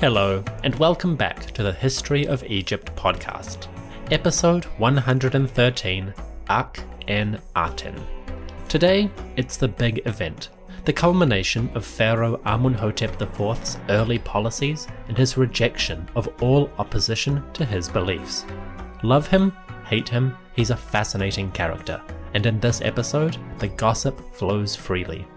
Hello, and welcome back to the History of Egypt podcast, episode 113 Ak en Aten. Today, it's the big event, the culmination of Pharaoh Amunhotep IV's early policies and his rejection of all opposition to his beliefs. Love him, hate him, he's a fascinating character, and in this episode, the gossip flows freely.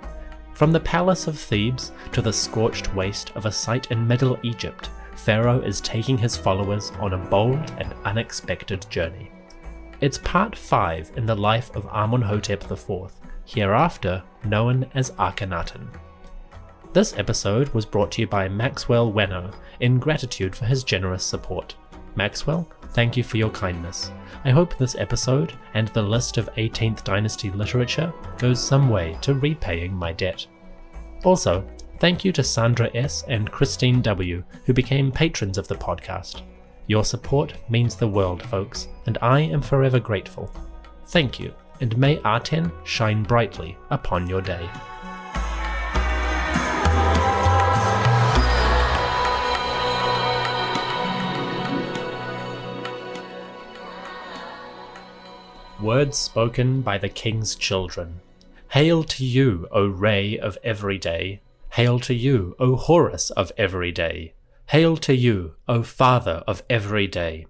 From the palace of Thebes to the scorched waste of a site in Middle Egypt, Pharaoh is taking his followers on a bold and unexpected journey. It's part 5 in the life of Amunhotep IV, hereafter known as Akhenaten. This episode was brought to you by Maxwell Wenner in gratitude for his generous support. Maxwell, thank you for your kindness. I hope this episode and the list of 18th Dynasty literature goes some way to repaying my debt. Also, thank you to Sandra S. and Christine W., who became patrons of the podcast. Your support means the world, folks, and I am forever grateful. Thank you, and may Aten shine brightly upon your day. Words spoken by the king's children. Hail to you, O ray of every day. Hail to you, O Horus of every day. Hail to you, O Father of every day.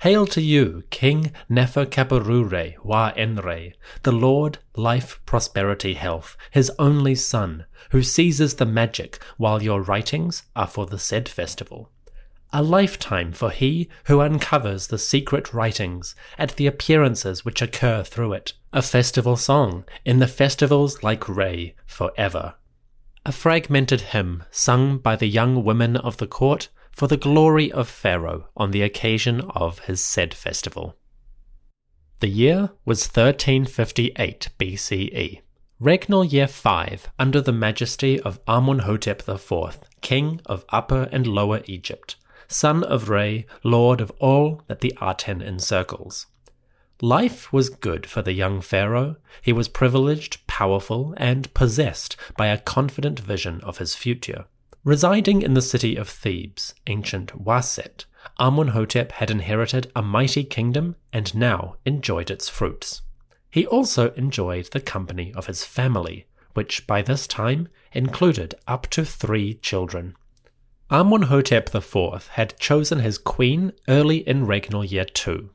Hail to you, King Nefer Kaperure Wa Enre, the Lord, life, prosperity, health, his only son, who seizes the magic while your writings are for the Sed festival a lifetime for he who uncovers the secret writings at the appearances which occur through it, a festival song in the festivals like Re forever. A fragmented hymn sung by the young women of the court for the glory of Pharaoh on the occasion of his Sed festival. The year was 1358 BCE. Regnal year 5 under the majesty of Amunhotep IV, king of Upper and Lower Egypt son of Re, lord of all that the Aten encircles. Life was good for the young pharaoh. He was privileged, powerful, and possessed by a confident vision of his future. Residing in the city of Thebes, ancient Waset, Amunhotep had inherited a mighty kingdom and now enjoyed its fruits. He also enjoyed the company of his family, which by this time included up to three children. Amunhotep IV had chosen his queen early in regnal year 2.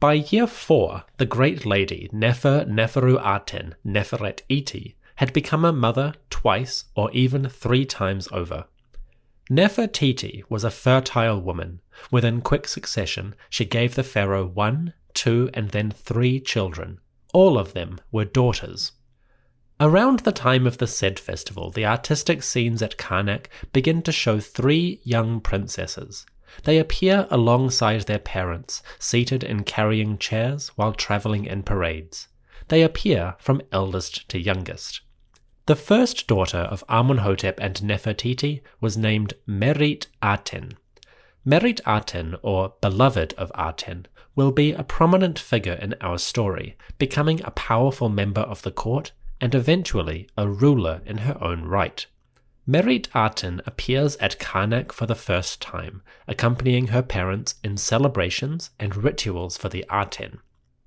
By year 4, the great lady Nefer Neferu Aten Neferet Iti had become a mother twice or even three times over. Nefertiti was a fertile woman. Within quick succession, she gave the pharaoh one, two, and then three children. All of them were daughters. Around the time of the Sed festival, the artistic scenes at Karnak begin to show three young princesses. They appear alongside their parents, seated in carrying chairs while traveling in parades. They appear from eldest to youngest. The first daughter of Amunhotep and Nefertiti was named Merit Aten. Merit Aten, or Beloved of Aten, will be a prominent figure in our story, becoming a powerful member of the court and eventually a ruler in her own right. Merit Aten appears at Karnak for the first time, accompanying her parents in celebrations and rituals for the Aten.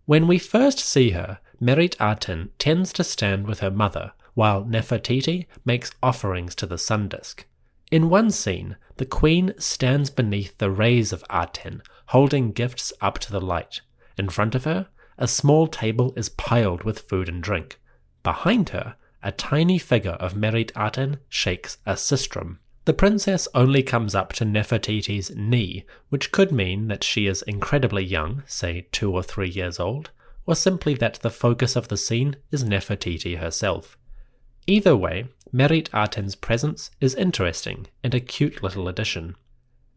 When we first see her, Merit Aten tends to stand with her mother, while Nefertiti makes offerings to the sun disk. In one scene, the queen stands beneath the rays of Aten, holding gifts up to the light. In front of her, a small table is piled with food and drink. Behind her, a tiny figure of Merit Aten shakes a sistrum. The princess only comes up to Nefertiti's knee, which could mean that she is incredibly young, say two or three years old, or simply that the focus of the scene is Nefertiti herself. Either way, Merit Aten's presence is interesting and a cute little addition.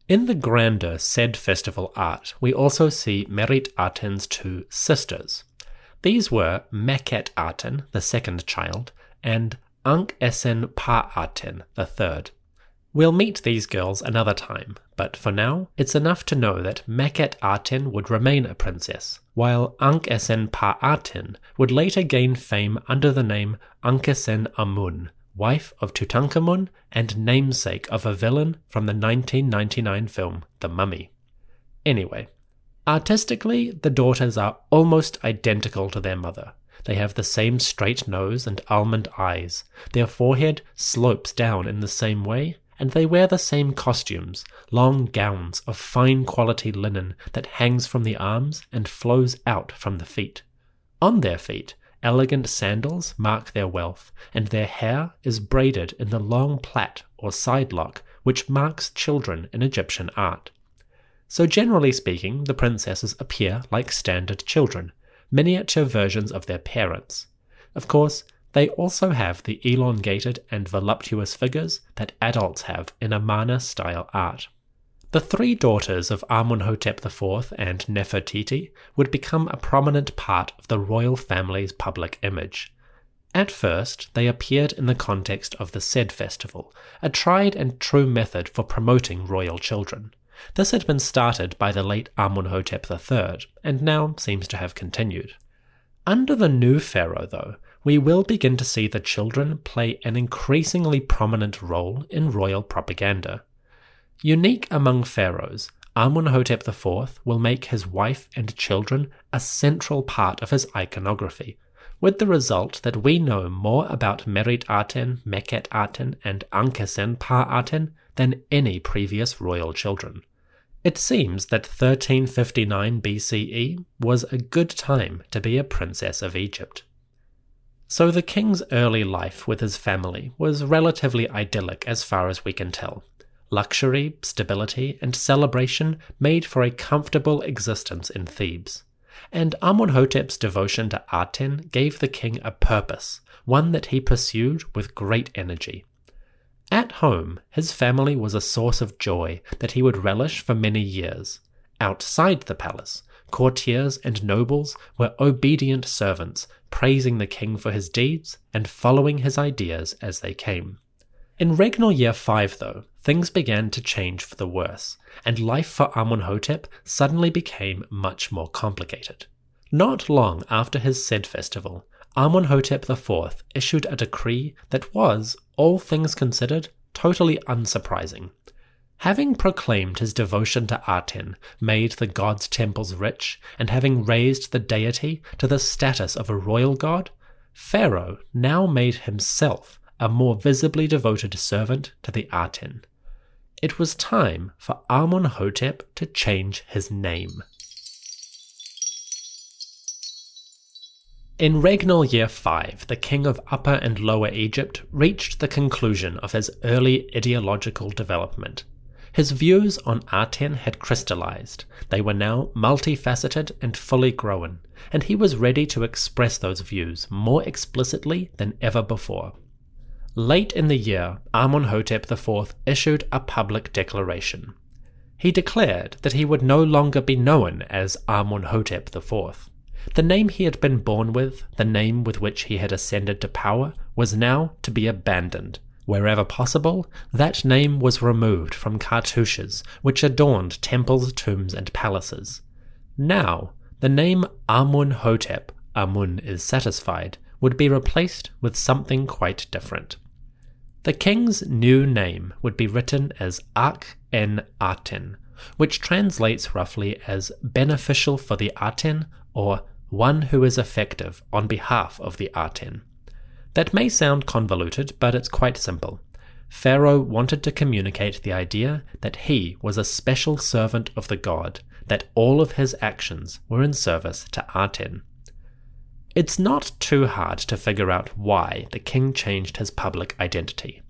In the grander Sed Festival art, we also see Merit Aten's two sisters. These were Meket Aten, the second child, and Ankh Esen Pa Aten, the third. We'll meet these girls another time, but for now, it's enough to know that Meket Aten would remain a princess, while Ankh-Esen Pa-Aten would later gain fame under the name Ankh-Esen Amun, wife of Tutankhamun and namesake of a villain from the 1999 film The Mummy. Anyway, artistically, the daughters are almost identical to their mother. They have the same straight nose and almond eyes. Their forehead slopes down in the same way, and they wear the same costumes long gowns of fine quality linen that hangs from the arms and flows out from the feet. On their feet, elegant sandals mark their wealth, and their hair is braided in the long plait or side lock which marks children in Egyptian art. So, generally speaking, the princesses appear like standard children, miniature versions of their parents. Of course, they also have the elongated and voluptuous figures that adults have in Amarna style art. The three daughters of Amunhotep IV and Nefertiti would become a prominent part of the royal family's public image. At first, they appeared in the context of the Sed festival, a tried and true method for promoting royal children. This had been started by the late Amunhotep III, and now seems to have continued. Under the new pharaoh, though, we will begin to see the children play an increasingly prominent role in royal propaganda. Unique among pharaohs, Amunhotep IV will make his wife and children a central part of his iconography, with the result that we know more about Merit Aten, Meket Aten, and Ankh-Esen Pa Aten than any previous royal children. It seems that 1359 BCE was a good time to be a princess of Egypt. So the king's early life with his family was relatively idyllic as far as we can tell. Luxury, stability, and celebration made for a comfortable existence in Thebes. And Amunhotep's devotion to Aten gave the king a purpose, one that he pursued with great energy. At home, his family was a source of joy that he would relish for many years. Outside the palace, courtiers and nobles were obedient servants, praising the king for his deeds and following his ideas as they came. In regnal year 5, though, things began to change for the worse, and life for Amunhotep suddenly became much more complicated. Not long after his Sed festival, Amunhotep IV issued a decree that was, all things considered, totally unsurprising. Having proclaimed his devotion to Aten, made the god's temples rich, and having raised the deity to the status of a royal god, Pharaoh now made himself a more visibly devoted servant to the Aten. It was time for Amunhotep to change his name. In regnal year 5, the king of Upper and Lower Egypt reached the conclusion of his early ideological development his views on Aten had crystallized. They were now multifaceted and fully grown, and he was ready to express those views more explicitly than ever before. Late in the year, Amunhotep IV issued a public declaration. He declared that he would no longer be known as Amunhotep IV. The name he had been born with, the name with which he had ascended to power, was now to be abandoned, Wherever possible, that name was removed from cartouches which adorned temples, tombs, and palaces. Now, the name Amun Hotep, Amun is satisfied, would be replaced with something quite different. The king's new name would be written as Ak en Aten, which translates roughly as beneficial for the Aten or one who is effective on behalf of the Aten. That may sound convoluted, but it's quite simple. Pharaoh wanted to communicate the idea that he was a special servant of the god, that all of his actions were in service to Aten. It's not too hard to figure out why the king changed his public identity.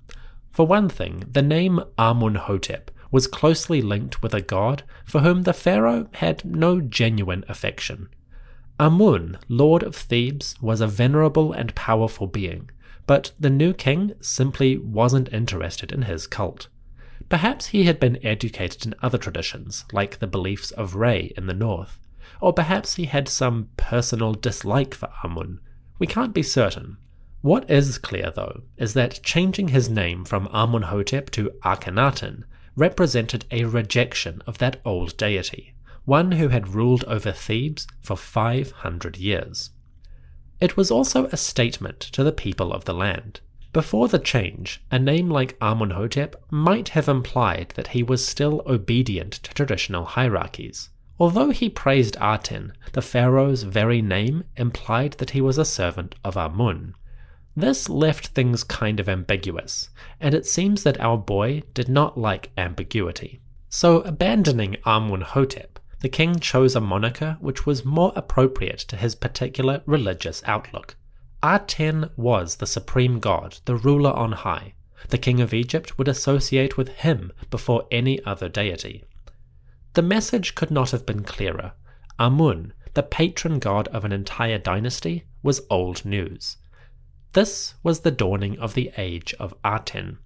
For one thing, the name Amunhotep was closely linked with a god for whom the pharaoh had no genuine affection. Amun, lord of Thebes, was a venerable and powerful being, but the new king simply wasn't interested in his cult. Perhaps he had been educated in other traditions, like the beliefs of Re in the north, or perhaps he had some personal dislike for Amun. We can't be certain. What is clear, though, is that changing his name from Amunhotep to Akhenaten represented a rejection of that old deity, one who had ruled over Thebes for 500 years. It was also a statement to the people of the land. Before the change, a name like Amunhotep might have implied that he was still obedient to traditional hierarchies. Although he praised Aten, the pharaoh's very name implied that he was a servant of Amun. This left things kind of ambiguous, and it seems that our boy did not like ambiguity. So, abandoning Amunhotep, the king chose a moniker which was more appropriate to his particular religious outlook. Aten was the supreme god, the ruler on high. The king of Egypt would associate with him before any other deity. The message could not have been clearer. Amun, the patron god of an entire dynasty, was old news. This was the dawning of the age of Aten.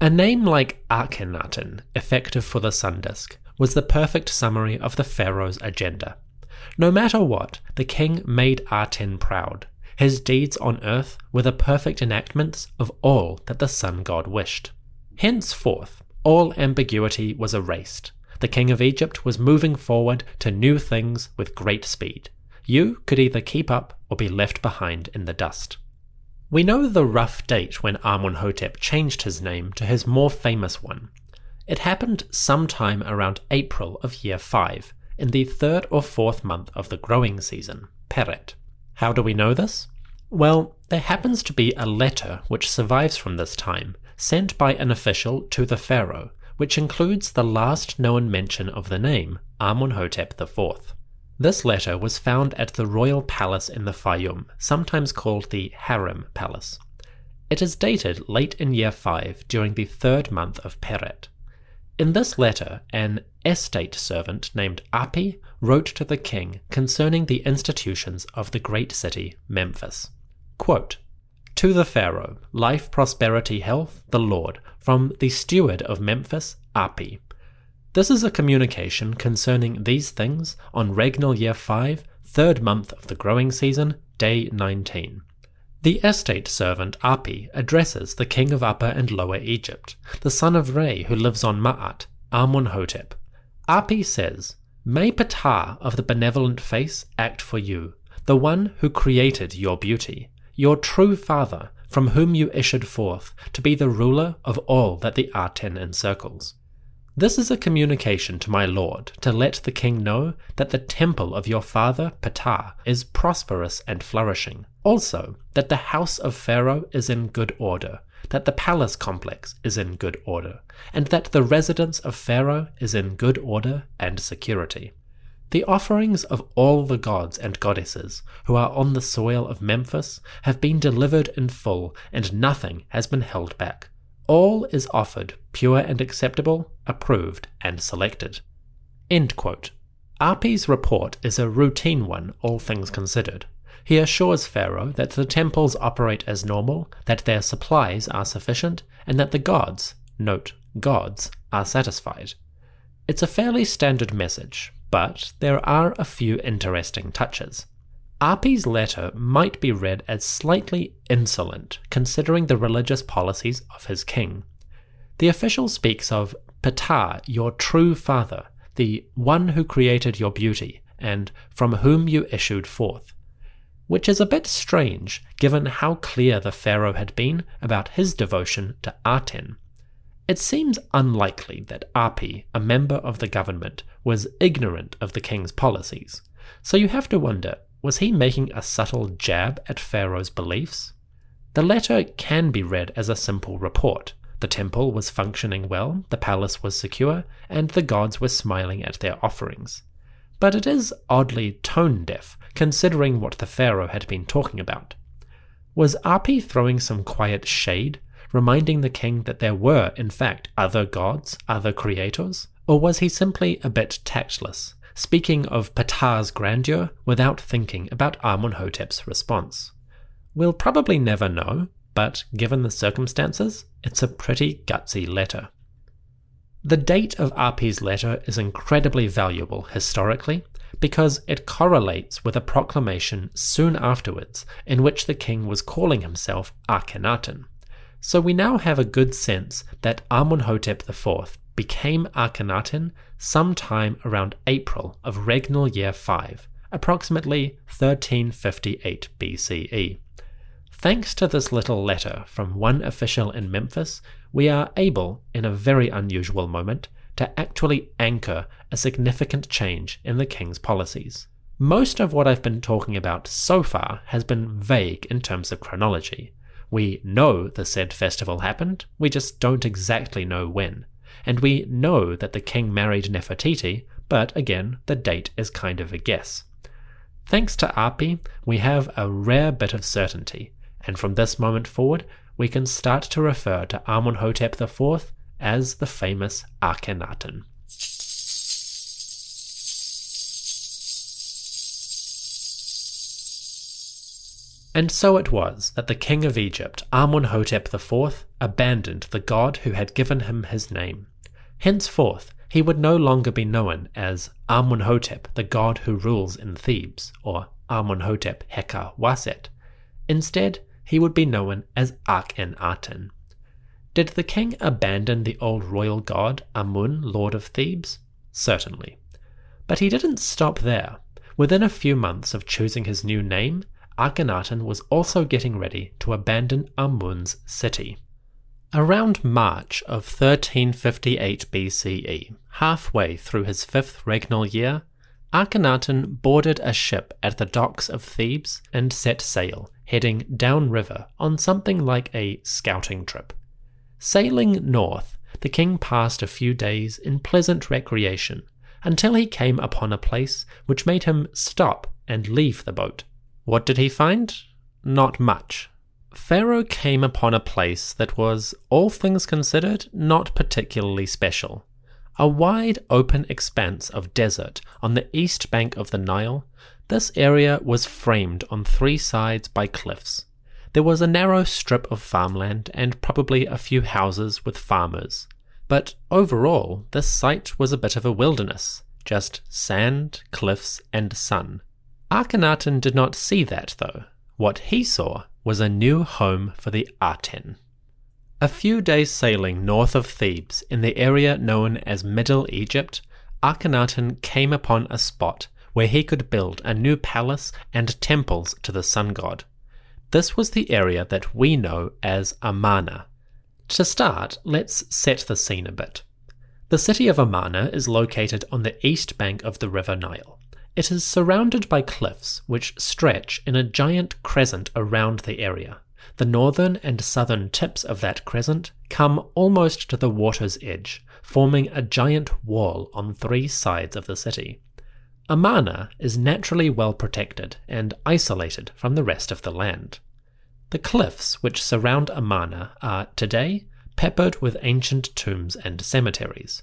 A name like Akhenaten, effective for the sun disk, was the perfect summary of the pharaoh's agenda. No matter what, the king made Aten proud. His deeds on earth were the perfect enactments of all that the sun god wished. Henceforth, all ambiguity was erased. The king of Egypt was moving forward to new things with great speed. You could either keep up or be left behind in the dust. We know the rough date when Amunhotep changed his name to his more famous one. It happened sometime around April of year 5, in the third or fourth month of the growing season, Peret. How do we know this? Well, there happens to be a letter which survives from this time, sent by an official to the pharaoh, which includes the last known mention of the name, Amunhotep IV. This letter was found at the royal palace in the Fayum, sometimes called the Harem Palace. It is dated late in year 5 during the third month of Peret. In this letter, an estate servant named Api wrote to the king concerning the institutions of the great city, Memphis. Quote, to the Pharaoh, life, prosperity, health, the Lord, from the steward of Memphis, Api. This is a communication concerning these things on regnal year 5, third month of the growing season, day 19. The estate servant Api addresses the king of Upper and Lower Egypt, the son of Re who lives on Ma'at, Amunhotep. Api says, May Ptah of the benevolent face act for you, the one who created your beauty, your true father, from whom you issued forth, to be the ruler of all that the Aten encircles. This is a communication to my lord, to let the king know that the temple of your father Ptah is prosperous and flourishing. Also, that the house of Pharaoh is in good order, that the palace complex is in good order, and that the residence of Pharaoh is in good order and security. The offerings of all the gods and goddesses who are on the soil of Memphis have been delivered in full, and nothing has been held back. All is offered pure and acceptable, approved and selected. End quote. Api's report is a routine one, all things considered. He assures Pharaoh that the temples operate as normal, that their supplies are sufficient, and that the gods, note, gods, are satisfied. It's a fairly standard message, but there are a few interesting touches. Api's letter might be read as slightly insolent, considering the religious policies of his king. The official speaks of Ptah, your true father, the one who created your beauty, and from whom you issued forth, which is a bit strange given how clear the pharaoh had been about his devotion to Aten. It seems unlikely that Api, a member of the government, was ignorant of the king's policies, so you have to wonder was he making a subtle jab at Pharaoh's beliefs? The letter can be read as a simple report. The temple was functioning well, the palace was secure, and the gods were smiling at their offerings. But it is oddly tone deaf, considering what the Pharaoh had been talking about. Was Api throwing some quiet shade, reminding the king that there were, in fact, other gods, other creators? Or was he simply a bit tactless, speaking of Ptah's grandeur without thinking about ah Amenhotep's response? We'll probably never know, but given the circumstances, it's a pretty gutsy letter. The date of ah Api's letter is incredibly valuable historically because it correlates with a proclamation soon afterwards in which the king was calling himself ah Akhenaten. So we now have a good sense that Amenhotep IV became Akhenaten sometime around April of regnal year 5, approximately 1358 BCE. Thanks to this little letter from one official in Memphis, we are able, in a very unusual moment, to actually anchor a significant change in the king's policies. Most of what I've been talking about so far has been vague in terms of chronology. We know the Sed festival happened, we just don't exactly know when. And we know that the king married Nefertiti, but again, the date is kind of a guess. Thanks to Api, we have a rare bit of certainty, and from this moment forward, we can start to refer to Amenhotep IV as the famous Akhenaten. And so it was that the king of Egypt, Amenhotep IV, abandoned the god who had given him his name. Henceforth, he would no longer be known as Amunhotep, the god who rules in Thebes, or Amunhotep Heka Waset. Instead, he would be known as Akhenaten. Did the king abandon the old royal god Amun, lord of Thebes? Certainly. But he didn't stop there. Within a few months of choosing his new name, Akhenaten was also getting ready to abandon Amun's city. Around March of 1358 BCE, halfway through his fifth regnal year, Akhenaten boarded a ship at the docks of Thebes and set sail, heading downriver on something like a scouting trip. Sailing north, the king passed a few days in pleasant recreation until he came upon a place which made him stop and leave the boat. What did he find? Not much. Pharaoh came upon a place that was, all things considered, not particularly special. A wide open expanse of desert on the east bank of the Nile, this area was framed on three sides by cliffs. There was a narrow strip of farmland and probably a few houses with farmers. But overall, this site was a bit of a wilderness just sand, cliffs, and sun. Akhenaten did not see that, though. What he saw was a new home for the Aten. A few days sailing north of Thebes, in the area known as Middle Egypt, Akhenaten came upon a spot where he could build a new palace and temples to the sun god. This was the area that we know as Amarna. To start, let's set the scene a bit. The city of Amarna is located on the east bank of the River Nile. It is surrounded by cliffs which stretch in a giant crescent around the area. The northern and southern tips of that crescent come almost to the water's edge, forming a giant wall on three sides of the city. Amarna is naturally well protected and isolated from the rest of the land. The cliffs which surround Amarna are today peppered with ancient tombs and cemeteries.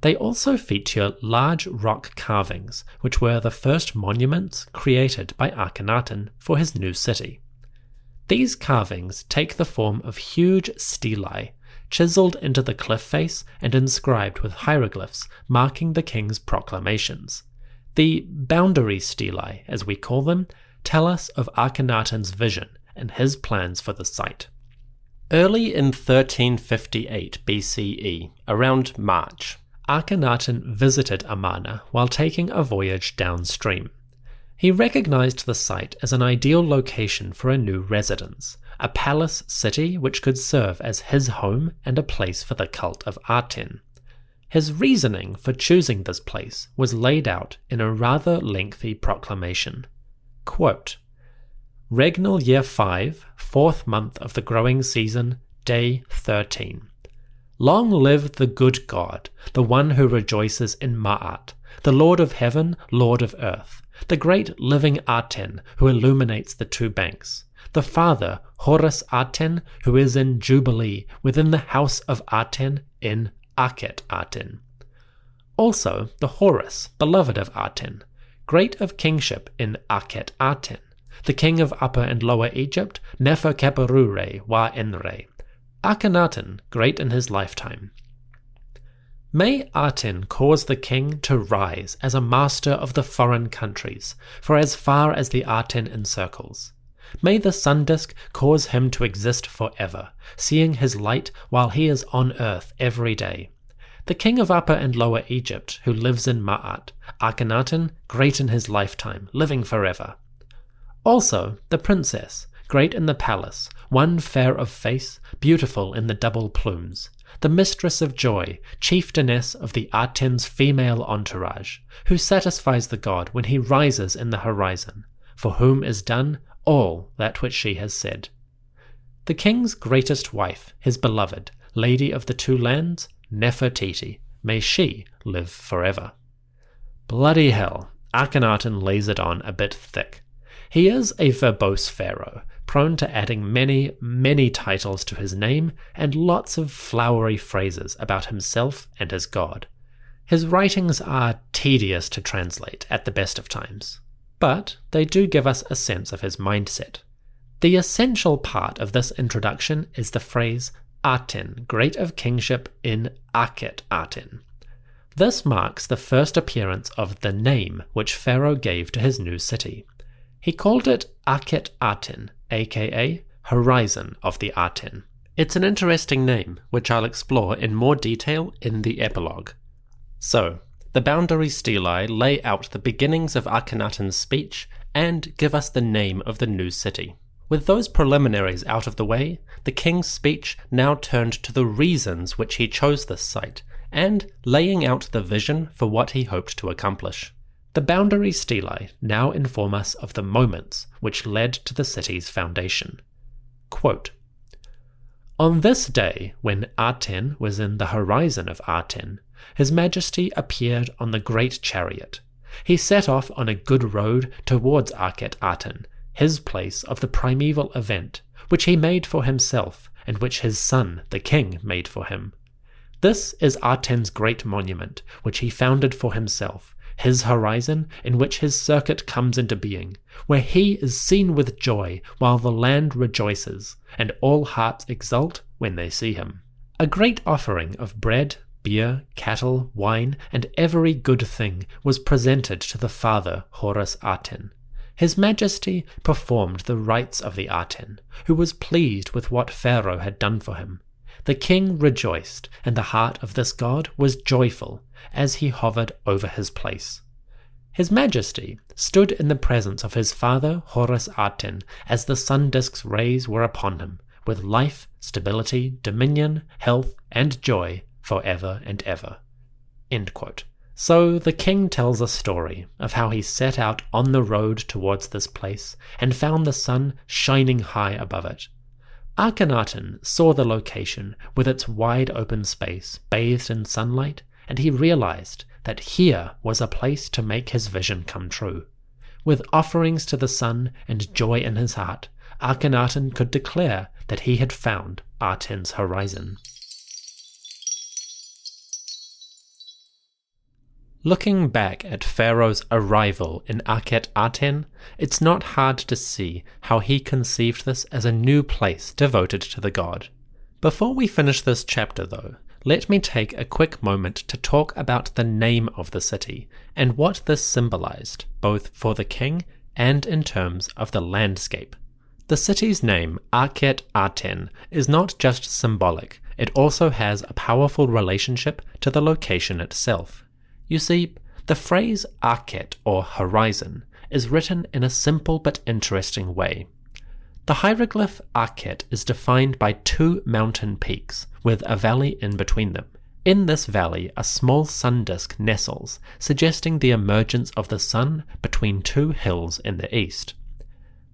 They also feature large rock carvings, which were the first monuments created by Akhenaten for his new city. These carvings take the form of huge stelae, chiseled into the cliff face and inscribed with hieroglyphs marking the king's proclamations. The boundary stelae, as we call them, tell us of Akhenaten's vision and his plans for the site. Early in 1358 BCE, around March, Akhenaten visited Amarna while taking a voyage downstream. He recognized the site as an ideal location for a new residence, a palace city which could serve as his home and a place for the cult of Aten. His reasoning for choosing this place was laid out in a rather lengthy proclamation. Quote, Regnal Year 5, fourth month of the growing season, day 13. Long live the good God, the one who rejoices in Ma'at, the Lord of heaven, Lord of earth, the great living Aten who illuminates the two banks, the father Horus Aten, who is in Jubilee within the house of Aten in Akhet Aten. Also the Horus, beloved of Aten, great of kingship in Akhet Aten, the king of Upper and Lower Egypt, Nefer Keperure wa Enre, Akhenaten, great in his lifetime. May Aten cause the king to rise as a master of the foreign countries, for as far as the Aten encircles. May the sun disk cause him to exist forever, seeing his light while he is on earth every day. The king of Upper and Lower Egypt, who lives in Ma'at, Akhenaten, great in his lifetime, living forever. Also, the princess, great in the palace, one fair of face, beautiful in the double plumes, the mistress of joy, chieftainess of the Aten's female entourage, who satisfies the god when he rises in the horizon, for whom is done all that which she has said. The king's greatest wife, his beloved, lady of the two lands, Nefertiti, may she live forever. Bloody hell, Akhenaten lays it on a bit thick. He is a verbose pharaoh, prone to adding many, many titles to his name and lots of flowery phrases about himself and his god. His writings are tedious to translate at the best of times, but they do give us a sense of his mindset. The essential part of this introduction is the phrase Aten, great of kingship in Akhet Aten. This marks the first appearance of the name which Pharaoh gave to his new city. He called it Akhet Aten, aka Horizon of the Aten. It's an interesting name, which I'll explore in more detail in the epilogue. So, the boundary stelae lay out the beginnings of Akhenaten's speech and give us the name of the new city. With those preliminaries out of the way, the king's speech now turned to the reasons which he chose this site, and laying out the vision for what he hoped to accomplish. The boundary stelae now inform us of the moments which led to the city's foundation. Quote, on this day, when Aten was in the horizon of Aten, His Majesty appeared on the great chariot. He set off on a good road towards Akhet Aten, his place of the primeval event, which he made for himself, and which his son, the king, made for him. This is Aten's great monument, which he founded for himself, his horizon in which his circuit comes into being, where he is seen with joy while the land rejoices, and all hearts exult when they see him. A great offering of bread, beer, cattle, wine, and every good thing was presented to the father Horus Aten. His Majesty performed the rites of the Aten, who was pleased with what Pharaoh had done for him. The king rejoiced, and the heart of this god was joyful as he hovered over his place. His Majesty stood in the presence of his father Horus Aten as the sun disk's rays were upon him, with life, stability, dominion, health, and joy for ever and ever. So the king tells a story of how he set out on the road towards this place and found the sun shining high above it. Akhenaten saw the location with its wide open space bathed in sunlight and he realized that here was a place to make his vision come true. With offerings to the sun and joy in his heart, Akhenaten could declare that he had found Aten's horizon. Looking back at Pharaoh's arrival in Akhet Aten, it's not hard to see how he conceived this as a new place devoted to the god. Before we finish this chapter, though, let me take a quick moment to talk about the name of the city and what this symbolized, both for the king and in terms of the landscape. The city's name, Akhet Aten, is not just symbolic, it also has a powerful relationship to the location itself. You see, the phrase Akhet or horizon is written in a simple but interesting way. The hieroglyph Akhet is defined by two mountain peaks, with a valley in between them. In this valley, a small sun disk nestles, suggesting the emergence of the sun between two hills in the east.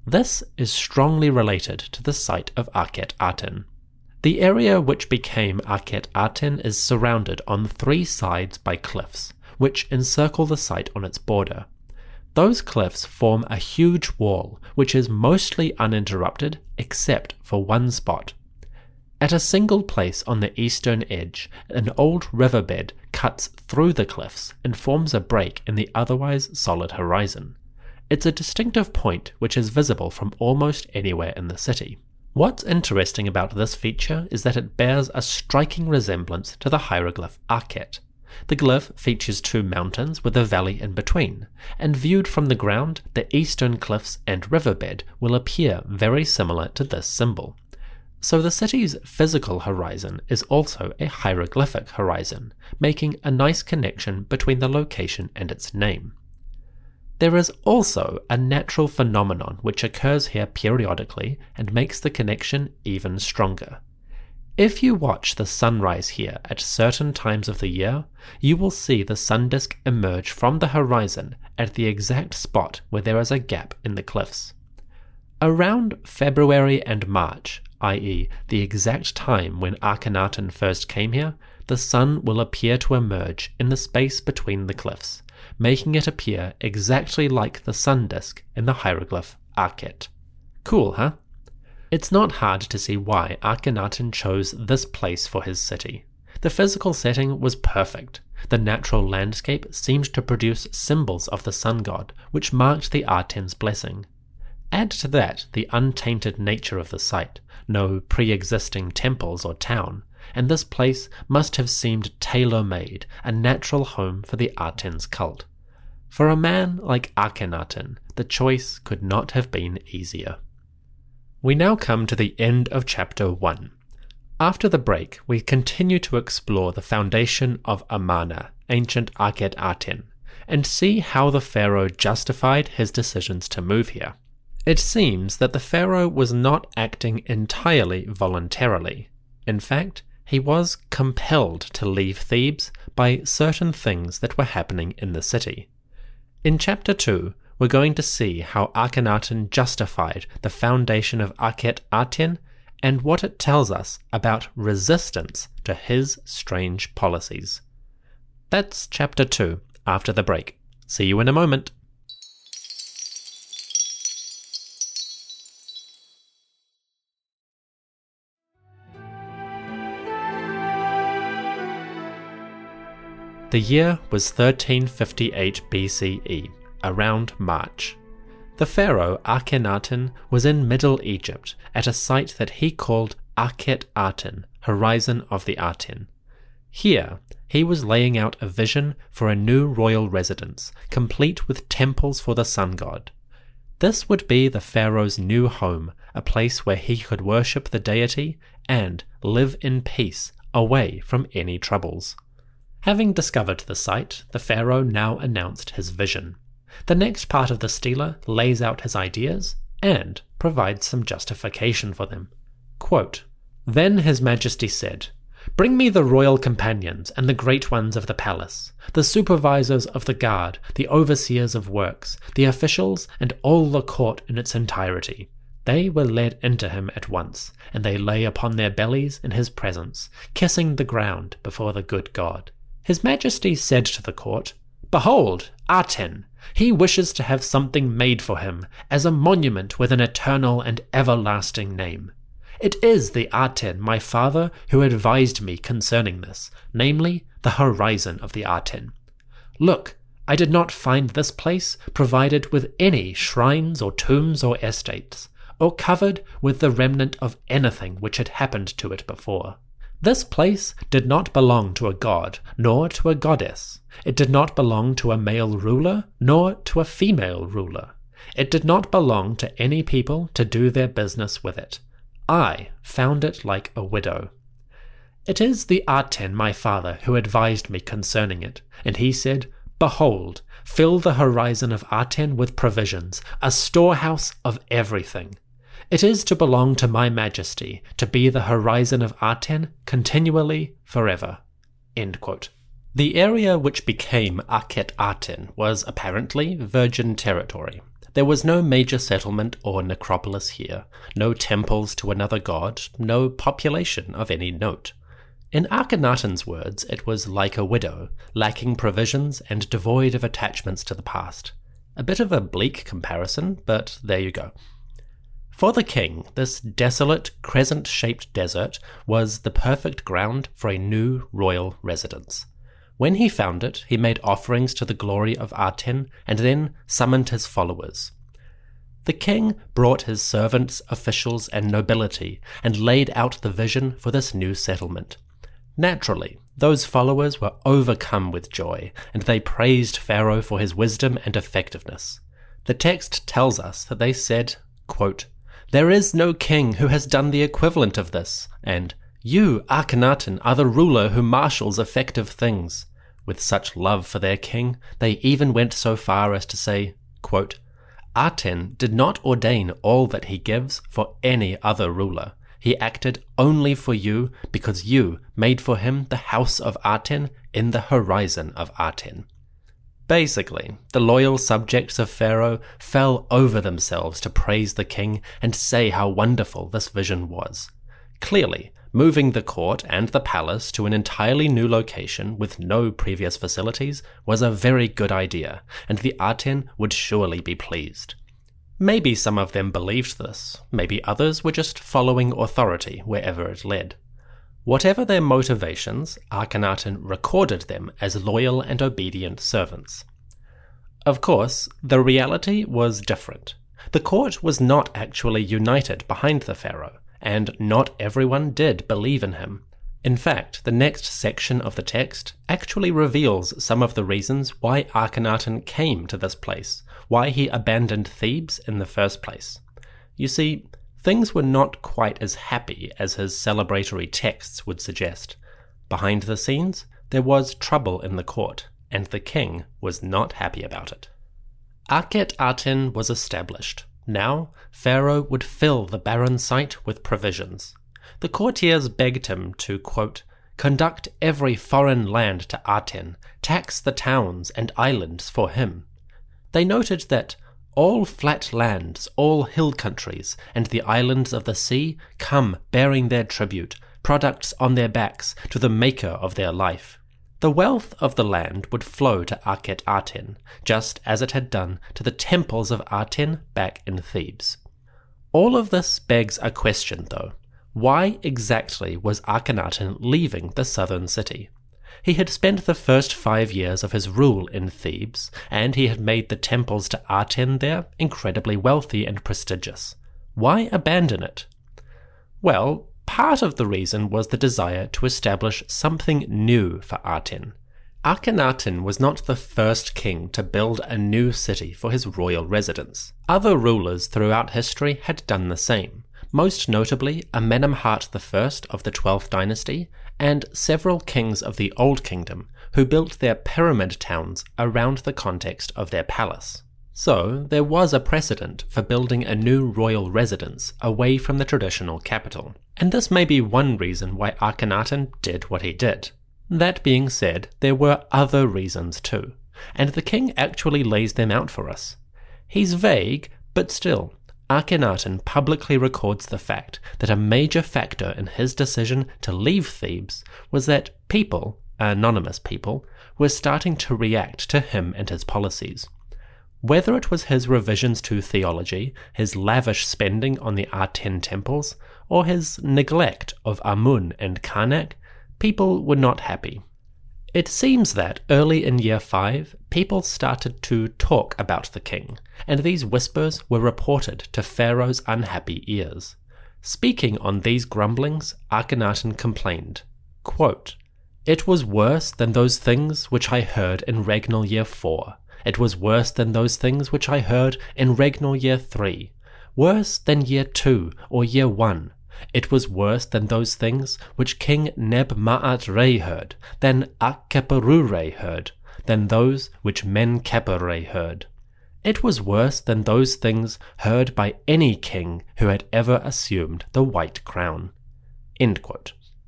This is strongly related to the site of Akhet Aten. The area which became Akhet Aten is surrounded on three sides by cliffs, which encircle the site on its border. Those cliffs form a huge wall which is mostly uninterrupted except for one spot. At a single place on the eastern edge, an old riverbed cuts through the cliffs and forms a break in the otherwise solid horizon. It's a distinctive point which is visible from almost anywhere in the city. What's interesting about this feature is that it bears a striking resemblance to the hieroglyph Akhet. The glyph features two mountains with a valley in between, and viewed from the ground, the eastern cliffs and riverbed will appear very similar to this symbol. So the city's physical horizon is also a hieroglyphic horizon, making a nice connection between the location and its name. There is also a natural phenomenon which occurs here periodically and makes the connection even stronger. If you watch the sunrise here at certain times of the year, you will see the sun disk emerge from the horizon at the exact spot where there is a gap in the cliffs. Around February and March, i.e., the exact time when Akhenaten first came here, the sun will appear to emerge in the space between the cliffs making it appear exactly like the sun disk in the hieroglyph Akhet. Cool, huh? It's not hard to see why Akhenaten chose this place for his city. The physical setting was perfect. The natural landscape seemed to produce symbols of the sun god, which marked the Aten's blessing. Add to that the untainted nature of the site, no pre existing temples or town, and this place must have seemed tailor made, a natural home for the Aten's cult. For a man like Akhenaten, the choice could not have been easier. We now come to the end of chapter 1. After the break, we continue to explore the foundation of Amarna, ancient Akhet Aten, and see how the pharaoh justified his decisions to move here. It seems that the pharaoh was not acting entirely voluntarily. In fact, he was compelled to leave Thebes by certain things that were happening in the city. In chapter 2, we're going to see how Akhenaten justified the foundation of Akhet Aten and what it tells us about resistance to his strange policies. That's chapter 2 after the break. See you in a moment. The year was 1358 BCE, around March. The pharaoh Akhenaten was in Middle Egypt at a site that he called Akhet Aten, Horizon of the Aten. Here, he was laying out a vision for a new royal residence, complete with temples for the sun god. This would be the pharaoh's new home, a place where he could worship the deity and live in peace away from any troubles. Having discovered the site, the pharaoh now announced his vision. The next part of the stela lays out his ideas and provides some justification for them. Quote, then His Majesty said, Bring me the royal companions and the great ones of the palace, the supervisors of the guard, the overseers of works, the officials, and all the court in its entirety. They were led into him at once, and they lay upon their bellies in his presence, kissing the ground before the good God. His Majesty said to the court, Behold, Aten, he wishes to have something made for him as a monument with an eternal and everlasting name. It is the Aten, my father, who advised me concerning this, namely, the horizon of the Aten. Look, I did not find this place provided with any shrines or tombs or estates, or covered with the remnant of anything which had happened to it before. This place did not belong to a god, nor to a goddess. It did not belong to a male ruler, nor to a female ruler. It did not belong to any people to do their business with it. I found it like a widow. It is the Aten, my father, who advised me concerning it, and he said, Behold, fill the horizon of Aten with provisions, a storehouse of everything. It is to belong to my majesty, to be the horizon of Aten continually, forever. The area which became Akhet Aten was apparently virgin territory. There was no major settlement or necropolis here, no temples to another god, no population of any note. In Akhenaten's words, it was like a widow, lacking provisions and devoid of attachments to the past. A bit of a bleak comparison, but there you go. For the king, this desolate, crescent shaped desert was the perfect ground for a new royal residence. When he found it, he made offerings to the glory of Aten and then summoned his followers. The king brought his servants, officials, and nobility and laid out the vision for this new settlement. Naturally, those followers were overcome with joy, and they praised Pharaoh for his wisdom and effectiveness. The text tells us that they said, quote, there is no king who has done the equivalent of this, and you, Akhenaten, are the ruler who marshals effective things. With such love for their king, they even went so far as to say, quote, Aten did not ordain all that he gives for any other ruler. He acted only for you because you made for him the house of Aten in the horizon of Aten. Basically, the loyal subjects of Pharaoh fell over themselves to praise the king and say how wonderful this vision was. Clearly, moving the court and the palace to an entirely new location with no previous facilities was a very good idea, and the Aten would surely be pleased. Maybe some of them believed this, maybe others were just following authority wherever it led. Whatever their motivations, Akhenaten recorded them as loyal and obedient servants. Of course, the reality was different. The court was not actually united behind the pharaoh, and not everyone did believe in him. In fact, the next section of the text actually reveals some of the reasons why Akhenaten came to this place, why he abandoned Thebes in the first place. You see, things were not quite as happy as his celebratory texts would suggest. Behind the scenes, there was trouble in the court, and the king was not happy about it. Akhet Aten was established. Now, Pharaoh would fill the barren site with provisions. The courtiers begged him to, quote, conduct every foreign land to Aten, tax the towns and islands for him. They noted that all flat lands, all hill countries, and the islands of the sea come bearing their tribute, products on their backs, to the maker of their life. The wealth of the land would flow to Akhet Aten, just as it had done to the temples of Aten back in Thebes. All of this begs a question, though. Why exactly was Akhenaten leaving the southern city? He had spent the first five years of his rule in Thebes, and he had made the temples to Aten there incredibly wealthy and prestigious. Why abandon it? Well, part of the reason was the desire to establish something new for Aten. Akhenaten was not the first king to build a new city for his royal residence. Other rulers throughout history had done the same, most notably Amenemhat I of the 12th dynasty and several kings of the Old Kingdom who built their pyramid towns around the context of their palace. So, there was a precedent for building a new royal residence away from the traditional capital. And this may be one reason why Akhenaten did what he did. That being said, there were other reasons too, and the king actually lays them out for us. He's vague, but still, Akhenaten publicly records the fact that a major factor in his decision to leave Thebes was that people, anonymous people, were starting to react to him and his policies. Whether it was his revisions to theology, his lavish spending on the Aten temples, or his neglect of Amun and Karnak, people were not happy. It seems that early in year 5, people started to talk about the king, and these whispers were reported to Pharaoh's unhappy ears. Speaking on these grumblings, Akhenaten complained, quote, It was worse than those things which I heard in regnal year 4. It was worse than those things which I heard in regnal year 3. Worse than year 2 or year 1 it was worse than those things which King Neb Maat Re heard, than Akheperure heard, than those which Men Kepere heard. It was worse than those things heard by any king who had ever assumed the white crown.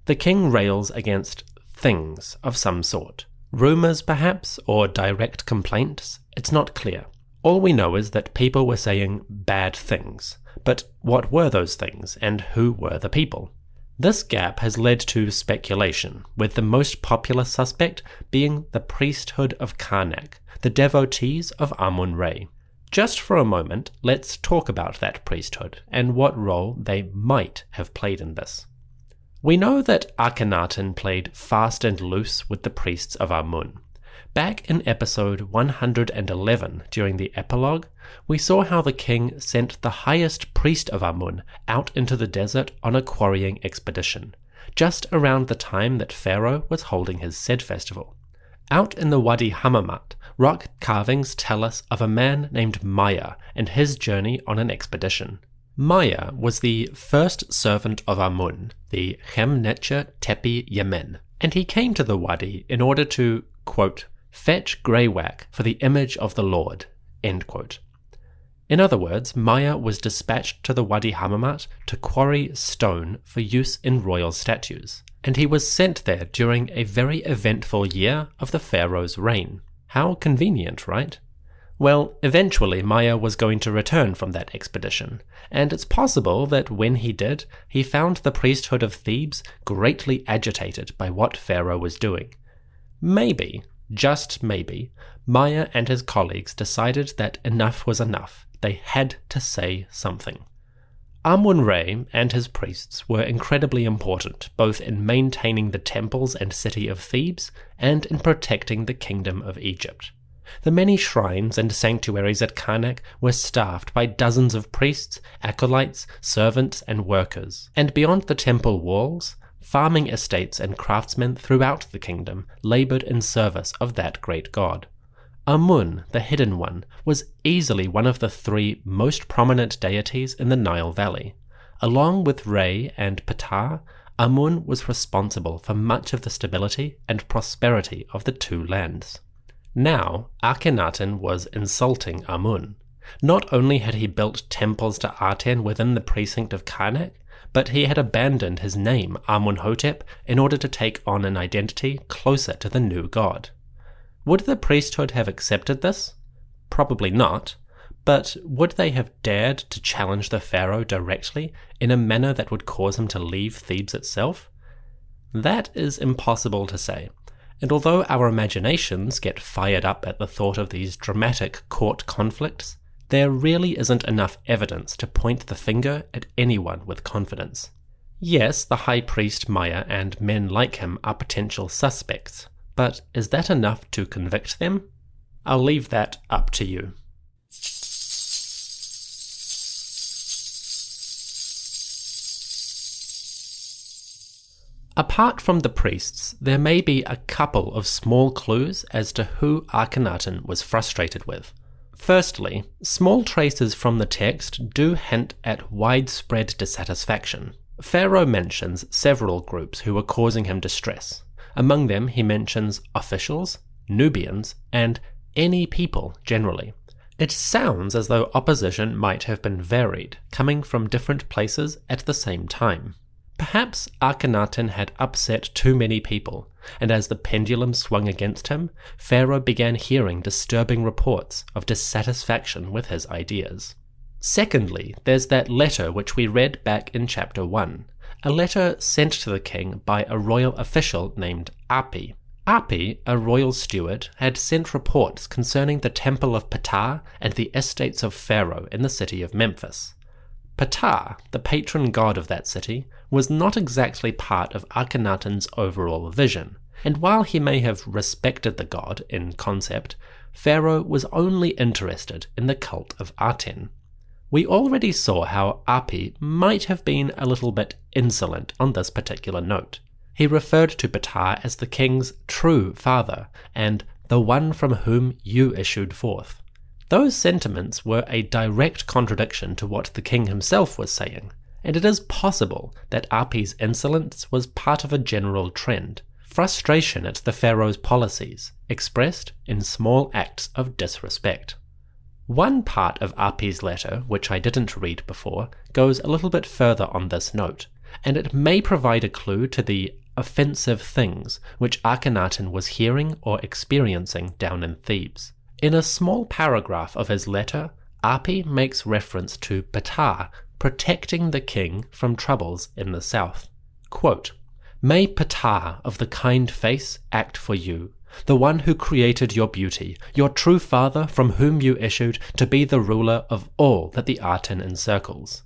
The king rails against things of some sort. Rumours, perhaps, or direct complaints? It's not clear. All we know is that people were saying bad things, but what were those things, and who were the people? This gap has led to speculation, with the most popular suspect being the priesthood of Karnak, the devotees of Amun Re. Just for a moment, let's talk about that priesthood and what role they might have played in this. We know that Akhenaten played fast and loose with the priests of Amun. Back in episode 111, during the epilogue, we saw how the king sent the highest priest of Amun out into the desert on a quarrying expedition, just around the time that Pharaoh was holding his Sed festival. Out in the Wadi Hammamat, rock carvings tell us of a man named Maya and his journey on an expedition. Maya was the first servant of Amun, the Chemnetcher Tepi Yemen, and he came to the Wadi in order to, quote, Fetch Greywacke for the image of the Lord. end quote. In other words, Maya was dispatched to the Wadi Hammamat to quarry stone for use in royal statues, and he was sent there during a very eventful year of the pharaoh's reign. How convenient, right? Well, eventually Maya was going to return from that expedition, and it's possible that when he did, he found the priesthood of Thebes greatly agitated by what Pharaoh was doing. Maybe just maybe, Maya and his colleagues decided that enough was enough. They had to say something. Amun Re and his priests were incredibly important, both in maintaining the temples and city of Thebes and in protecting the kingdom of Egypt. The many shrines and sanctuaries at Karnak were staffed by dozens of priests, acolytes, servants, and workers. And beyond the temple walls, farming estates and craftsmen throughout the kingdom labored in service of that great god. Amun, the Hidden One, was easily one of the three most prominent deities in the Nile Valley. Along with Re and Ptah, Amun was responsible for much of the stability and prosperity of the two lands. Now, Akhenaten was insulting Amun. Not only had he built temples to Aten within the precinct of Karnak, but he had abandoned his name, Amunhotep, in order to take on an identity closer to the new god. Would the priesthood have accepted this? Probably not. But would they have dared to challenge the pharaoh directly in a manner that would cause him to leave Thebes itself? That is impossible to say. And although our imaginations get fired up at the thought of these dramatic court conflicts, there really isn't enough evidence to point the finger at anyone with confidence. Yes, the high priest Maya and men like him are potential suspects, but is that enough to convict them? I'll leave that up to you. Apart from the priests, there may be a couple of small clues as to who Akhenaten was frustrated with. Firstly, small traces from the text do hint at widespread dissatisfaction. Pharaoh mentions several groups who were causing him distress. Among them, he mentions officials, Nubians, and any people generally. It sounds as though opposition might have been varied, coming from different places at the same time. Perhaps Akhenaten had upset too many people, and as the pendulum swung against him, Pharaoh began hearing disturbing reports of dissatisfaction with his ideas. Secondly, there's that letter which we read back in chapter 1, a letter sent to the king by a royal official named Api. Api, a royal steward, had sent reports concerning the temple of Ptah and the estates of Pharaoh in the city of Memphis. Ptah, the patron god of that city, was not exactly part of Akhenaten's overall vision, and while he may have respected the god in concept, Pharaoh was only interested in the cult of Aten. We already saw how Api might have been a little bit insolent on this particular note. He referred to Ptah as the king's true father and the one from whom you issued forth. Those sentiments were a direct contradiction to what the king himself was saying, and it is possible that Api's insolence was part of a general trend frustration at the pharaoh's policies, expressed in small acts of disrespect. One part of Api's letter, which I didn't read before, goes a little bit further on this note, and it may provide a clue to the offensive things which Akhenaten was hearing or experiencing down in Thebes. In a small paragraph of his letter, Api makes reference to Ptah protecting the king from troubles in the south. Quote, May Ptah of the kind face act for you. the one who created your beauty, your true father from whom you issued to be the ruler of all that the Aten encircles.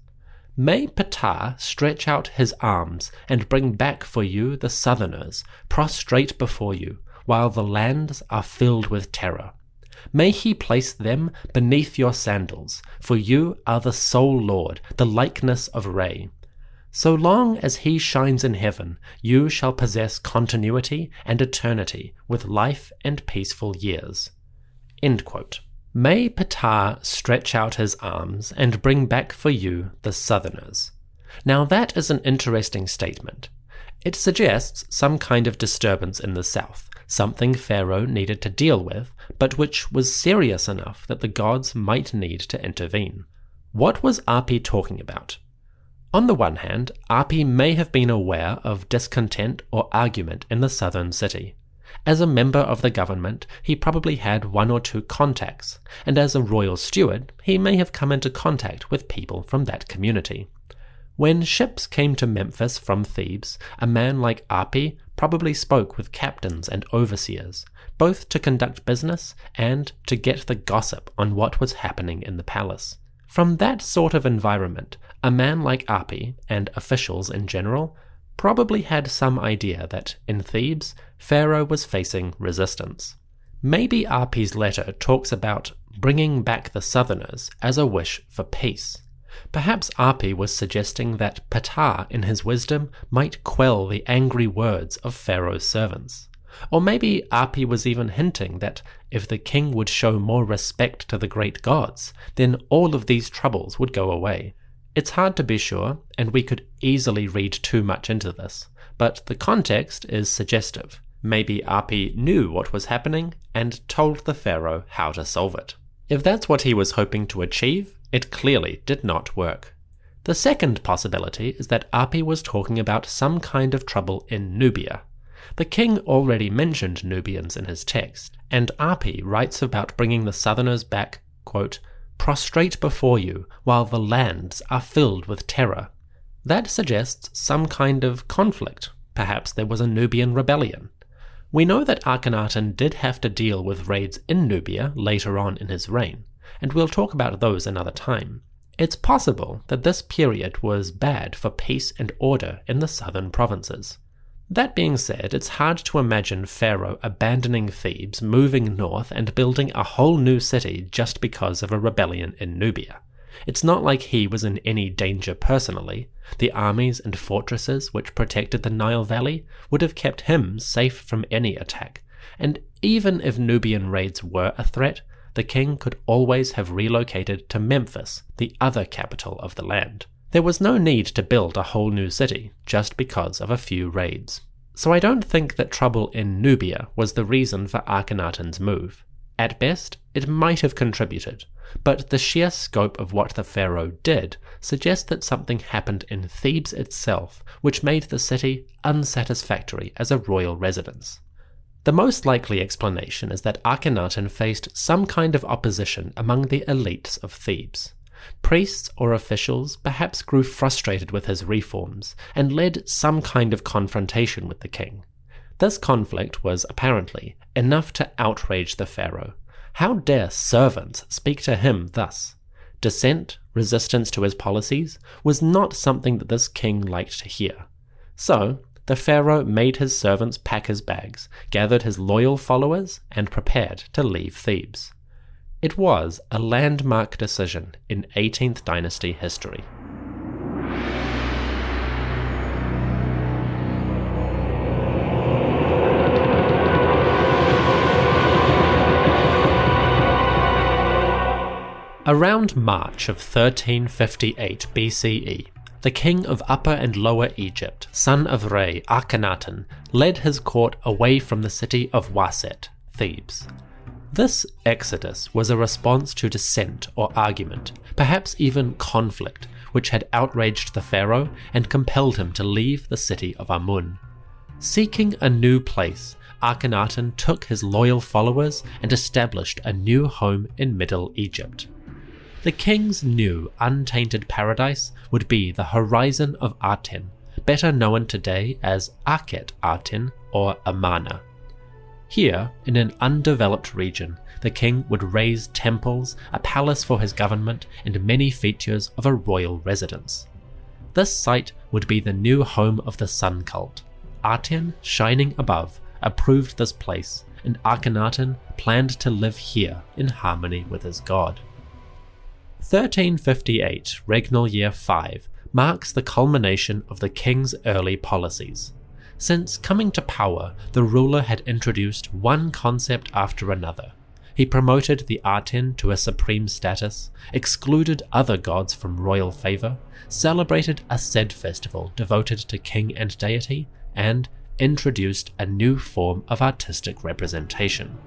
May Ptah stretch out his arms and bring back for you the southerners, prostrate before you, while the lands are filled with terror. May he place them beneath your sandals, for you are the sole Lord, the likeness of Re. So long as he shines in heaven, you shall possess continuity and eternity with life and peaceful years. May Ptah stretch out his arms and bring back for you the southerners. Now that is an interesting statement. It suggests some kind of disturbance in the south, something Pharaoh needed to deal with, but which was serious enough that the gods might need to intervene. What was Api talking about? On the one hand, Api may have been aware of discontent or argument in the southern city. As a member of the government, he probably had one or two contacts, and as a royal steward, he may have come into contact with people from that community. When ships came to Memphis from Thebes, a man like Api probably spoke with captains and overseers, both to conduct business and to get the gossip on what was happening in the palace. From that sort of environment, a man like Api, and officials in general, probably had some idea that, in Thebes, Pharaoh was facing resistance. Maybe Api's letter talks about bringing back the southerners as a wish for peace. Perhaps Api was suggesting that Ptah, in his wisdom, might quell the angry words of Pharaoh's servants. Or maybe Api was even hinting that if the king would show more respect to the great gods, then all of these troubles would go away. It's hard to be sure, and we could easily read too much into this, but the context is suggestive. Maybe Api knew what was happening and told the pharaoh how to solve it. If that's what he was hoping to achieve, it clearly did not work. The second possibility is that Api was talking about some kind of trouble in Nubia, the king already mentioned Nubians in his text, and Api writes about bringing the southerners back, quote, prostrate before you while the lands are filled with terror. That suggests some kind of conflict. Perhaps there was a Nubian rebellion. We know that Akhenaten did have to deal with raids in Nubia later on in his reign, and we'll talk about those another time. It's possible that this period was bad for peace and order in the southern provinces. That being said, it's hard to imagine Pharaoh abandoning Thebes, moving north, and building a whole new city just because of a rebellion in Nubia. It's not like he was in any danger personally. The armies and fortresses which protected the Nile Valley would have kept him safe from any attack, and even if Nubian raids were a threat, the king could always have relocated to Memphis, the other capital of the land. There was no need to build a whole new city just because of a few raids. So I don't think that trouble in Nubia was the reason for Akhenaten's move. At best, it might have contributed, but the sheer scope of what the pharaoh did suggests that something happened in Thebes itself which made the city unsatisfactory as a royal residence. The most likely explanation is that Akhenaten faced some kind of opposition among the elites of Thebes. Priests or officials perhaps grew frustrated with his reforms and led some kind of confrontation with the king. This conflict was apparently enough to outrage the pharaoh. How dare servants speak to him thus? Dissent, resistance to his policies, was not something that this king liked to hear. So, the pharaoh made his servants pack his bags, gathered his loyal followers, and prepared to leave Thebes. It was a landmark decision in 18th dynasty history. Around March of 1358 BCE, the king of Upper and Lower Egypt, son of Re, Akhenaten, led his court away from the city of Waset, Thebes. This exodus was a response to dissent or argument, perhaps even conflict, which had outraged the pharaoh and compelled him to leave the city of Amun. Seeking a new place, Akhenaten took his loyal followers and established a new home in Middle Egypt. The king's new, untainted paradise would be the horizon of Aten, better known today as Akhet Aten or Amarna. Here, in an undeveloped region, the king would raise temples, a palace for his government, and many features of a royal residence. This site would be the new home of the sun cult. Aten, shining above, approved this place, and Akhenaten planned to live here in harmony with his god. 1358, regnal year 5, marks the culmination of the king's early policies. Since coming to power, the ruler had introduced one concept after another. He promoted the Aten to a supreme status, excluded other gods from royal favour, celebrated a Sed festival devoted to king and deity, and introduced a new form of artistic representation.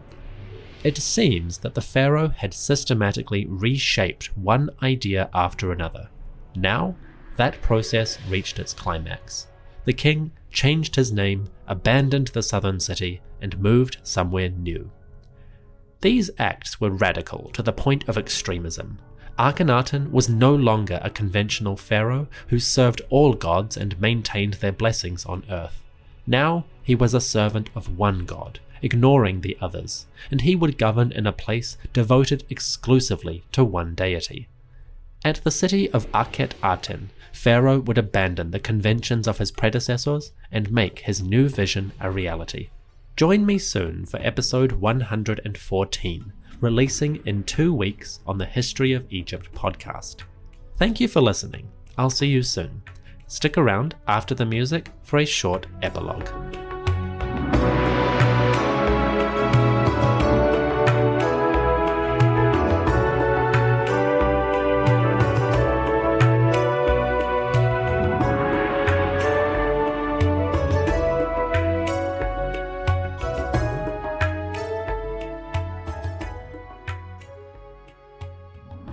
It seems that the pharaoh had systematically reshaped one idea after another. Now, that process reached its climax. The king changed his name, abandoned the southern city, and moved somewhere new. These acts were radical to the point of extremism. Akhenaten was no longer a conventional pharaoh who served all gods and maintained their blessings on earth. Now he was a servant of one god, ignoring the others, and he would govern in a place devoted exclusively to one deity. At the city of Akhet Aten, Pharaoh would abandon the conventions of his predecessors and make his new vision a reality. Join me soon for episode 114, releasing in two weeks on the History of Egypt podcast. Thank you for listening. I'll see you soon. Stick around after the music for a short epilogue.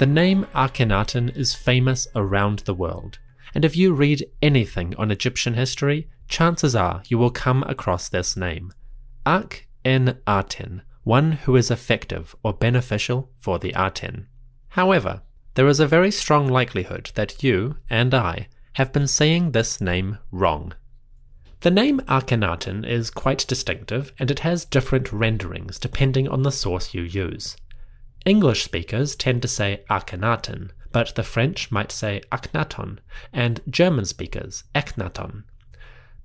The name Akhenaten is famous around the world, and if you read anything on Egyptian history, chances are you will come across this name. Ak en one who is effective or beneficial for the Aten. However, there is a very strong likelihood that you and I have been saying this name wrong. The name Akhenaten is quite distinctive and it has different renderings depending on the source you use. English speakers tend to say Akhenaten, but the French might say Akhenaton, and German speakers Echnaton.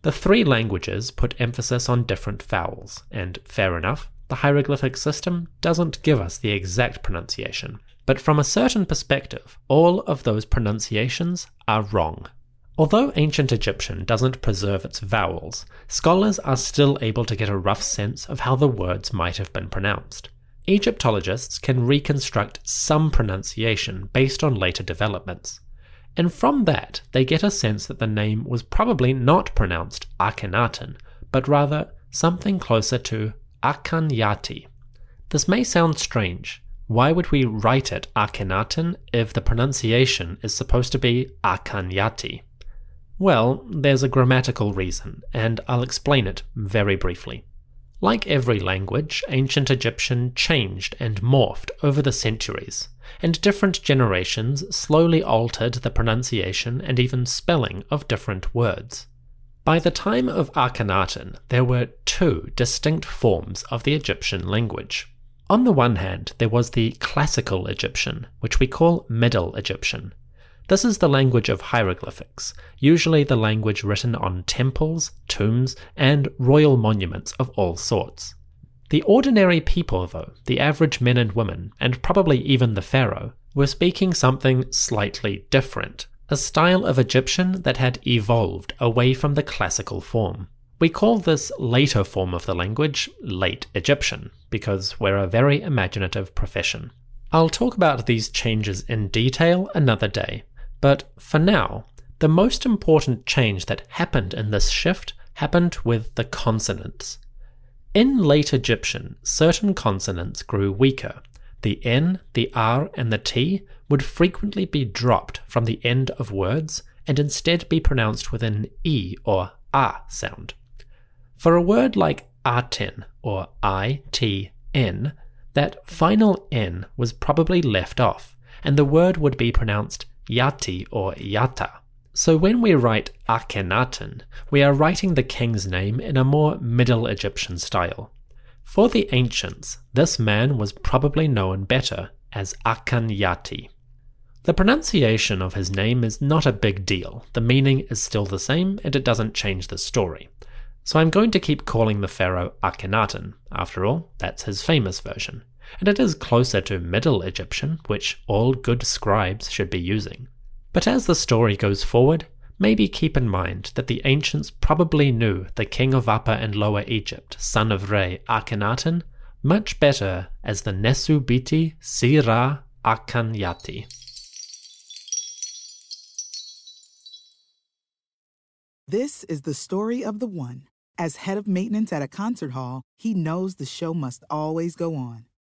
The three languages put emphasis on different vowels, and fair enough, the hieroglyphic system doesn't give us the exact pronunciation. But from a certain perspective, all of those pronunciations are wrong. Although ancient Egyptian doesn't preserve its vowels, scholars are still able to get a rough sense of how the words might have been pronounced. Egyptologists can reconstruct some pronunciation based on later developments. And from that, they get a sense that the name was probably not pronounced Akhenaten, but rather something closer to Akanyati. This may sound strange. Why would we write it Akhenaten if the pronunciation is supposed to be Akanyati? Well, there's a grammatical reason, and I'll explain it very briefly. Like every language, ancient Egyptian changed and morphed over the centuries, and different generations slowly altered the pronunciation and even spelling of different words. By the time of Akhenaten, there were two distinct forms of the Egyptian language. On the one hand, there was the Classical Egyptian, which we call Middle Egyptian, this is the language of hieroglyphics, usually the language written on temples, tombs, and royal monuments of all sorts. The ordinary people, though, the average men and women, and probably even the pharaoh, were speaking something slightly different, a style of Egyptian that had evolved away from the classical form. We call this later form of the language Late Egyptian, because we're a very imaginative profession. I'll talk about these changes in detail another day, but for now, the most important change that happened in this shift happened with the consonants. In late Egyptian, certain consonants grew weaker. The N, the R, and the T would frequently be dropped from the end of words and instead be pronounced with an E or A sound. For a word like Aten or I-T-N, that final N was probably left off, and the word would be pronounced Yati or Yata. So when we write Akhenaten, we are writing the king's name in a more Middle Egyptian style. For the ancients, this man was probably known better as Akanyati. The pronunciation of his name is not a big deal, the meaning is still the same and it doesn't change the story. So I'm going to keep calling the pharaoh Akhenaten, after all, that's his famous version, and it is closer to Middle Egyptian, which all good scribes should be using. But as the story goes forward, maybe keep in mind that the ancients probably knew the king of Upper and Lower Egypt, son of Re, Akhenaten, much better as the Nesu Nesubiti Sira Akanyati. This is the story of the one. As head of maintenance at a concert hall, he knows the show must always go on.